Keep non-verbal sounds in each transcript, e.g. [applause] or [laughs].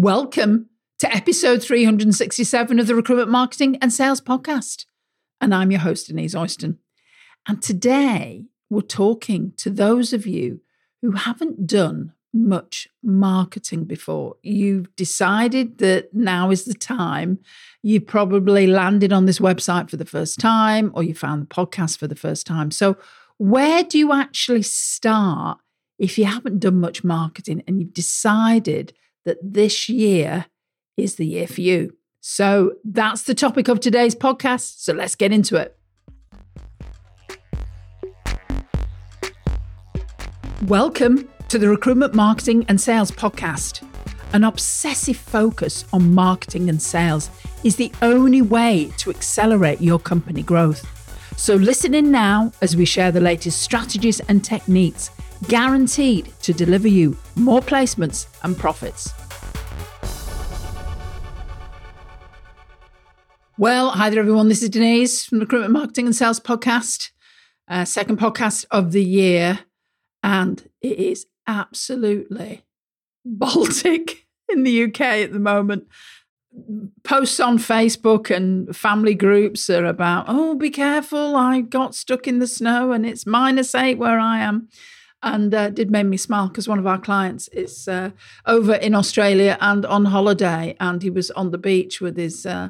Welcome to episode 367 of the Recruitment Marketing and Sales Podcast. And I'm your host, Denise Oyston. And today we're talking to those of you who haven't done much marketing before. You've decided that now is the time. You probably landed on this website for the first time, or you found the podcast for the first time. So, where do you actually start if you haven't done much marketing and you've decided that this year is the year for you. So that's the topic of today's podcast. So let's get into it. Welcome to the Recruitment Marketing and Sales Podcast. An obsessive focus on marketing and sales is the only way to accelerate your company growth. So listen in now as we share the latest strategies and techniques guaranteed to deliver you more placements and profits. Well, hi there, everyone. This is Denise from the Recruitment Marketing and Sales Podcast, uh, second podcast of the year. And it is absolutely Baltic [laughs] in the UK at the moment. Posts on Facebook and family groups are about, oh, be careful, I got stuck in the snow and it's minus eight where I am and uh, did make me smile because one of our clients is uh, over in Australia and on holiday, and he was on the beach with his uh,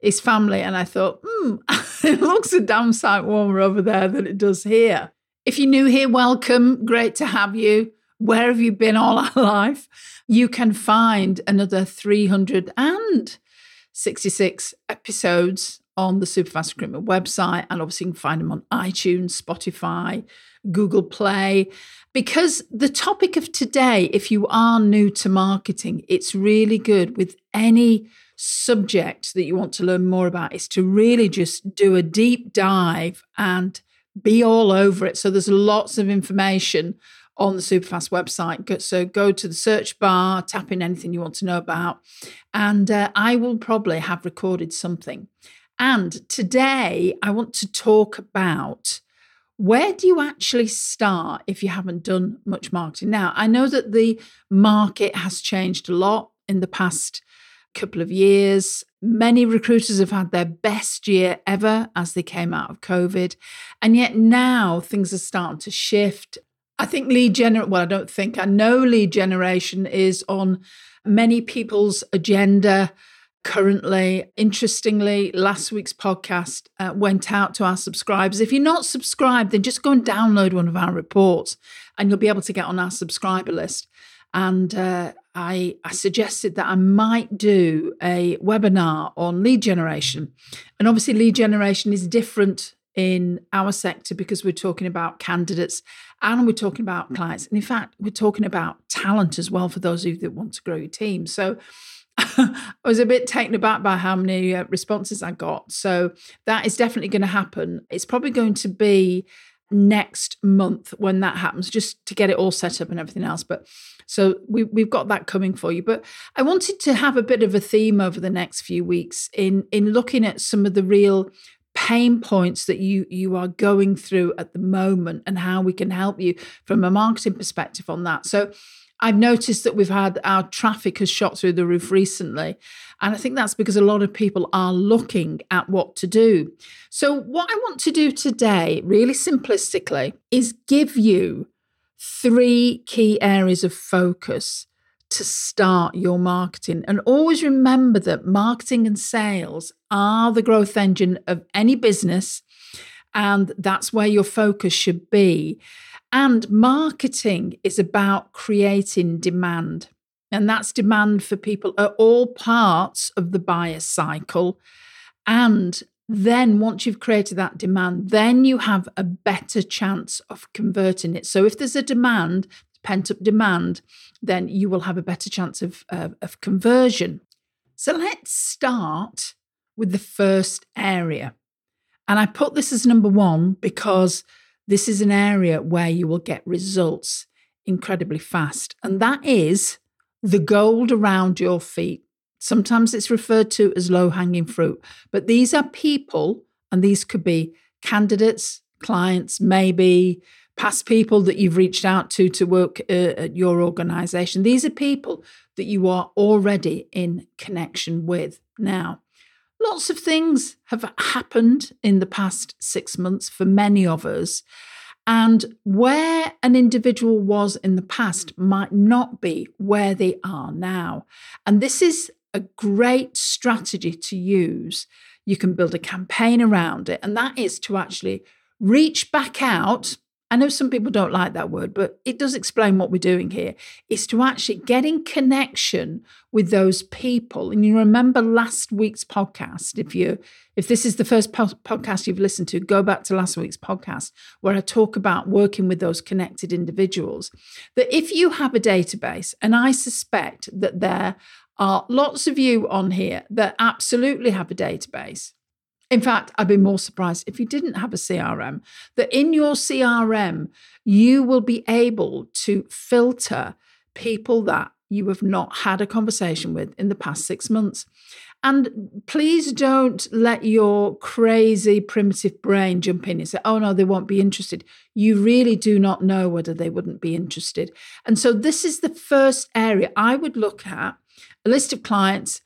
his family, and I thought, hmm, [laughs] it looks a damn sight warmer over there than it does here. If you're new here, welcome. Great to have you. Where have you been all [laughs] our life? You can find another 366 episodes on the Superfast Recruitment website, and obviously you can find them on iTunes, Spotify, Google Play. Because the topic of today, if you are new to marketing, it's really good with any subject that you want to learn more about, is to really just do a deep dive and be all over it. So there's lots of information on the Superfast website. So go to the search bar, tap in anything you want to know about, and uh, I will probably have recorded something. And today I want to talk about where do you actually start if you haven't done much marketing? Now, I know that the market has changed a lot in the past couple of years. Many recruiters have had their best year ever as they came out of COVID. And yet now things are starting to shift. I think lead generation, well, I don't think, I know lead generation is on many people's agenda currently. Interestingly, last week's podcast uh, went out to our subscribers. If you're not subscribed, then just go and download one of our reports and you'll be able to get on our subscriber list. And uh, I, I suggested that I might do a webinar on lead generation. And obviously, lead generation is different in our sector because we're talking about candidates and we're talking about clients. And in fact, we're talking about talent as well for those of you that want to grow your team. So [laughs] I was a bit taken aback by how many uh, responses I got. So that is definitely going to happen. It's probably going to be next month when that happens, just to get it all set up and everything else. But so we, we've got that coming for you. But I wanted to have a bit of a theme over the next few weeks in in looking at some of the real pain points that you you are going through at the moment and how we can help you from a marketing perspective on that. So I've noticed that we've had our traffic has shot through the roof recently. And I think that's because a lot of people are looking at what to do. So, what I want to do today, really simplistically, is give you three key areas of focus to start your marketing. And always remember that marketing and sales are the growth engine of any business. And that's where your focus should be. And marketing is about creating demand. And that's demand for people at all parts of the buyer cycle. And then once you've created that demand, then you have a better chance of converting it. So if there's a demand, pent up demand, then you will have a better chance of, uh, of conversion. So let's start with the first area. And I put this as number one because this is an area where you will get results incredibly fast. And that is the gold around your feet. Sometimes it's referred to as low hanging fruit, but these are people, and these could be candidates, clients, maybe past people that you've reached out to to work uh, at your organization. These are people that you are already in connection with now. Lots of things have happened in the past six months for many of us. And where an individual was in the past might not be where they are now. And this is a great strategy to use. You can build a campaign around it, and that is to actually reach back out I know some people don't like that word, but it does explain what we're doing here. Is to actually get in connection with those people. And you remember last week's podcast. If you, if this is the first po- podcast you've listened to, go back to last week's podcast where I talk about working with those connected individuals. That if you have a database, and I suspect that there are lots of you on here that absolutely have a database in fact, I'd be more surprised if you didn't have a CRM, that in your CRM, you will be able to filter people that you have not had a conversation with in the past six months. And please don't let your crazy primitive brain jump in and say, oh no, they won't be interested. You really do not know whether they wouldn't be interested. And so, this is the first area I would look at a list of clients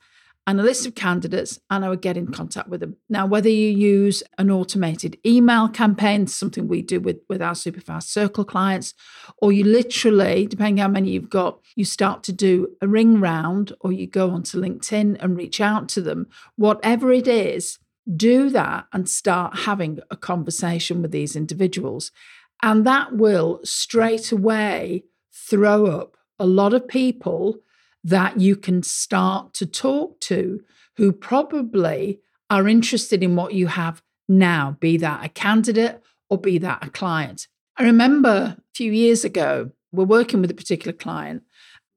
and a list of candidates, and I would get in contact with them. Now, whether you use an automated email campaign, something we do with, with our Superfast Circle clients, or you literally, depending how many you've got, you start to do a ring round or you go onto LinkedIn and reach out to them, whatever it is, do that and start having a conversation with these individuals. And that will straight away throw up a lot of people that you can start to talk to who probably are interested in what you have now, be that a candidate or be that a client. I remember a few years ago, we're working with a particular client.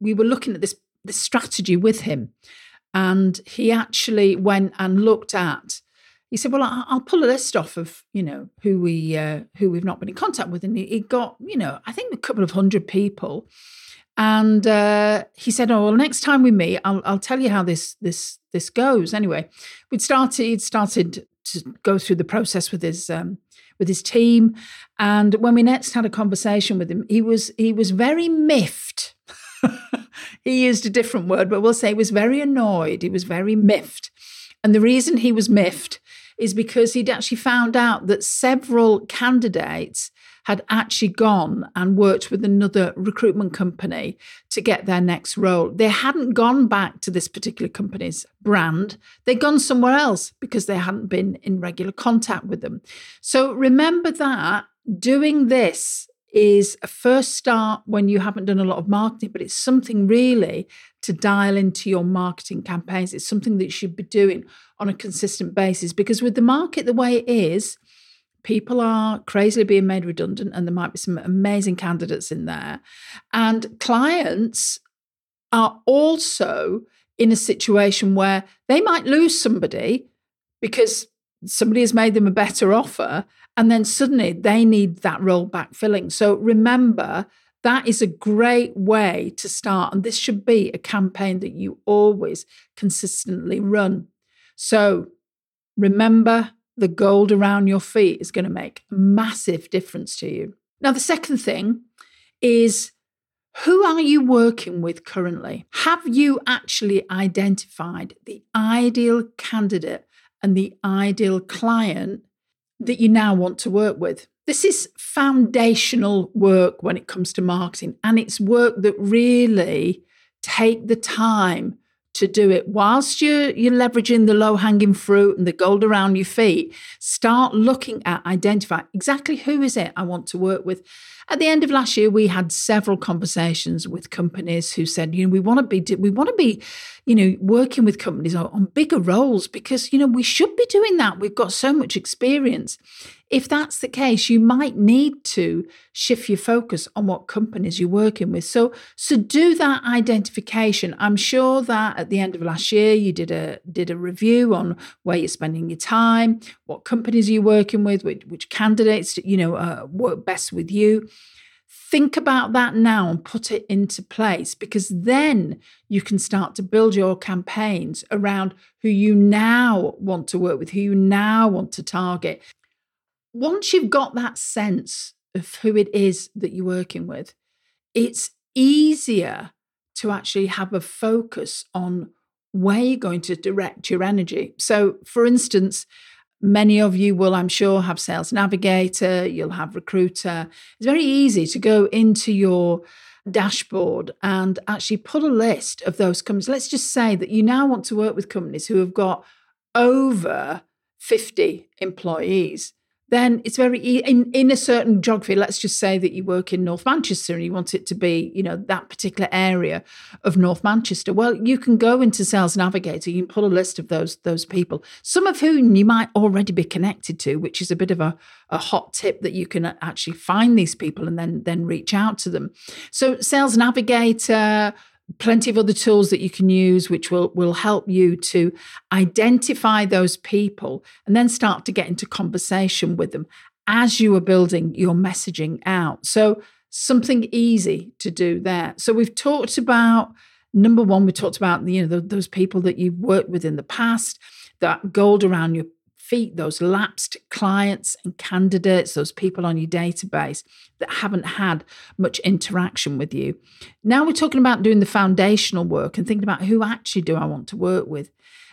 We were looking at this, this strategy with him, and he actually went and looked at. He said, "Well, I'll pull a list off of you know who we uh, who we've not been in contact with," and he got you know I think a couple of hundred people and uh, he said, "Oh, well, next time we meet, I'll, I'll tell you how this this this goes." Anyway, we'd started started to go through the process with his um, with his team, and when we next had a conversation with him, he was he was very miffed. [laughs] he used a different word, but we'll say he was very annoyed. He was very miffed, and the reason he was miffed is because he'd actually found out that several candidates had actually gone and worked with another recruitment company to get their next role. They hadn't gone back to this particular company's brand, they'd gone somewhere else because they hadn't been in regular contact with them. So remember that doing this is a first start when you haven't done a lot of marketing, but it's something really to dial into your marketing campaigns. It's something that you should be doing on a consistent basis because with the market the way it is, people are crazily being made redundant and there might be some amazing candidates in there and clients are also in a situation where they might lose somebody because somebody has made them a better offer and then suddenly they need that role backfilling so remember that is a great way to start and this should be a campaign that you always consistently run so remember the gold around your feet is going to make a massive difference to you. Now, the second thing is who are you working with currently? Have you actually identified the ideal candidate and the ideal client that you now want to work with? This is foundational work when it comes to marketing, and it's work that really take the time to do it whilst you're you're leveraging the low hanging fruit and the gold around your feet start looking at identify exactly who is it i want to work with at the end of last year we had several conversations with companies who said you know we want to be we want to be you know working with companies on, bigger roles because you know we should be doing that we've got so much experience if that's the case, you might need to shift your focus on what companies you're working with. So, so do that identification. I'm sure that at the end of last year you did a did a review on where you're spending your time, what companies you're working with, which, which candidates you know uh, work best with you. Think about that now and put it into place because then you can start to build your campaigns around who you now want to work with, who you now want to target once you've got that sense of who it is that you're working with, it's easier to actually have a focus on where you're going to direct your energy. So, for instance, many of you will, I'm sure, have Sales Navigator, you'll have Recruiter. It's very easy to go into your dashboard and actually put a list of those companies. Let's just say that you now want to work with companies who have got over 50 employees then it's very in in a certain geography. Let's just say that you work in North Manchester and you want it to be, you know, that particular area of North Manchester. Well, you can go into Sales Navigator. You can pull a list of those those people, some of whom you might already be connected to, which is a bit of a, a hot tip that you can uh, actually find these people and then then reach out to them. So Sales Navigator plenty of other tools that you can use which will will help you to identify those people and then start to get into conversation with them as you are building your messaging out. So something easy to do there. So we've talked about number one we talked about you know those people that you've worked with in the past that gold around your feet those lapsed clients and candidates, those people on your database that haven't had much interaction with you. Now we're talking about doing the foundational work and thinking about who actually do I want to work with.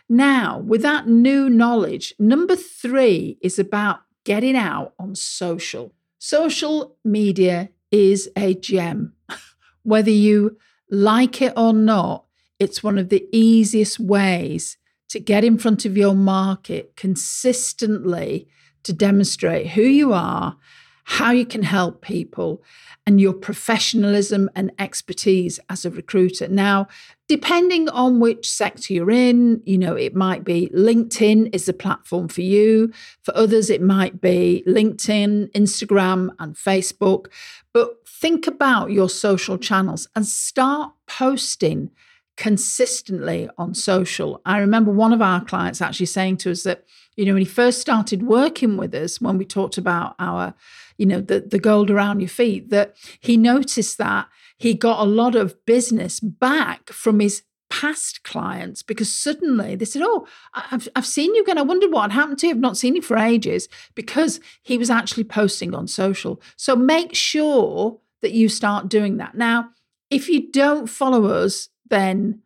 Now, with that new knowledge, number three is about getting out on social. Social media is a gem. [laughs] Whether you like it or not, it's one of the easiest ways to get in front of your market consistently to demonstrate who you are, how you can help people, and your professionalism and expertise as a recruiter. Now, depending on which sector you're in, you know, it might be LinkedIn is the platform for you. For others, it might be LinkedIn, Instagram, and Facebook. But think about your social channels and start posting consistently on social. I remember one of our clients actually saying to us that, you know, when he first started working with us, when we talked about our, you know, the, the gold around your feet, that he noticed that he got a lot of business back from his past clients because suddenly they said, Oh, I've, I've seen you again. I wondered what happened to you. I've not seen you for ages because he was actually posting on social. So make sure that you start doing that. Now, if you don't follow us then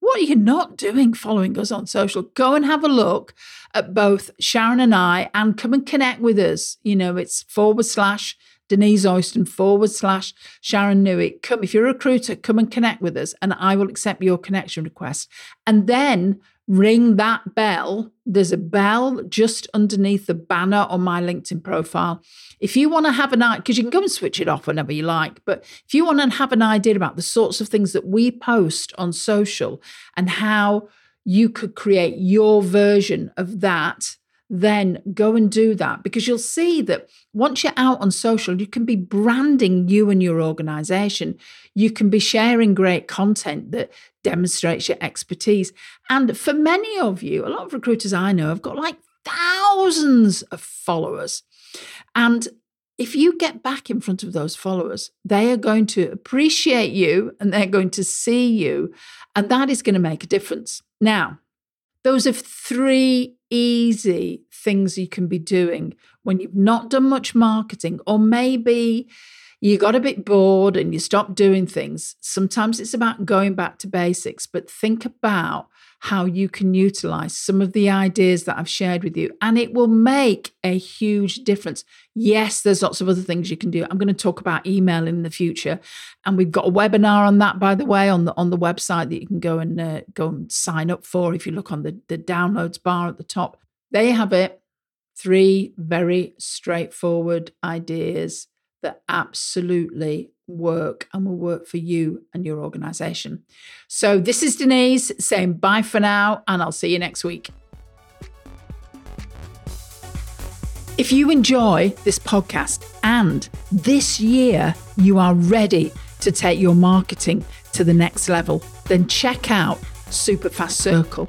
what are you not doing following us on social? Go and have a look at both Sharon and I and come and connect with us. You know, it's forward slash Denise Oyston forward slash Sharon Newick. Come, if you're a recruiter, come and connect with us and I will accept your connection request. And then ring that bell. There's a bell just underneath the banner on my LinkedIn profile. If you want to have an idea, because you can go and switch it off whenever you like, but if you want to have an idea about the sorts of things that we post on social and how you could create your version of that then go and do that because you'll see that once you're out on social, you can be branding you and your organization. You can be sharing great content that demonstrates your expertise. And for many of you, a lot of recruiters I know have got like thousands of followers. And if you get back in front of those followers, they are going to appreciate you and they're going to see you. And that is going to make a difference. Now, those are three easy things you can be doing when you've not done much marketing, or maybe you got a bit bored and you stopped doing things. Sometimes it's about going back to basics, but think about how you can utilize some of the ideas that I've shared with you, and it will make a huge difference. Yes, there's lots of other things you can do. I'm going to talk about email in the future, and we've got a webinar on that, by the way, on the on the website that you can go and uh, go and sign up for. If you look on the the downloads bar at the top, there you have it. Three very straightforward ideas that absolutely work and will work for you and your organization. So, this is Denise saying bye for now, and I'll see you next week. If you enjoy this podcast and this year you are ready to take your marketing to the next level, then check out Superfast Circle.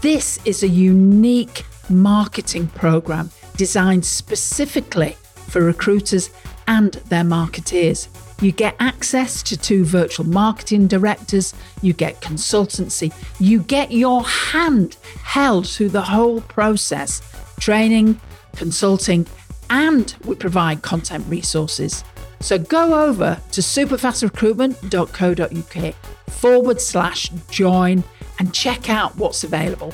This is a unique marketing program designed specifically for recruiters and their marketeers. You get access to two virtual marketing directors, you get consultancy, you get your hand held through the whole process training, consulting, and we provide content resources. So go over to superfastrecruitment.co.uk forward slash join and check out what's available.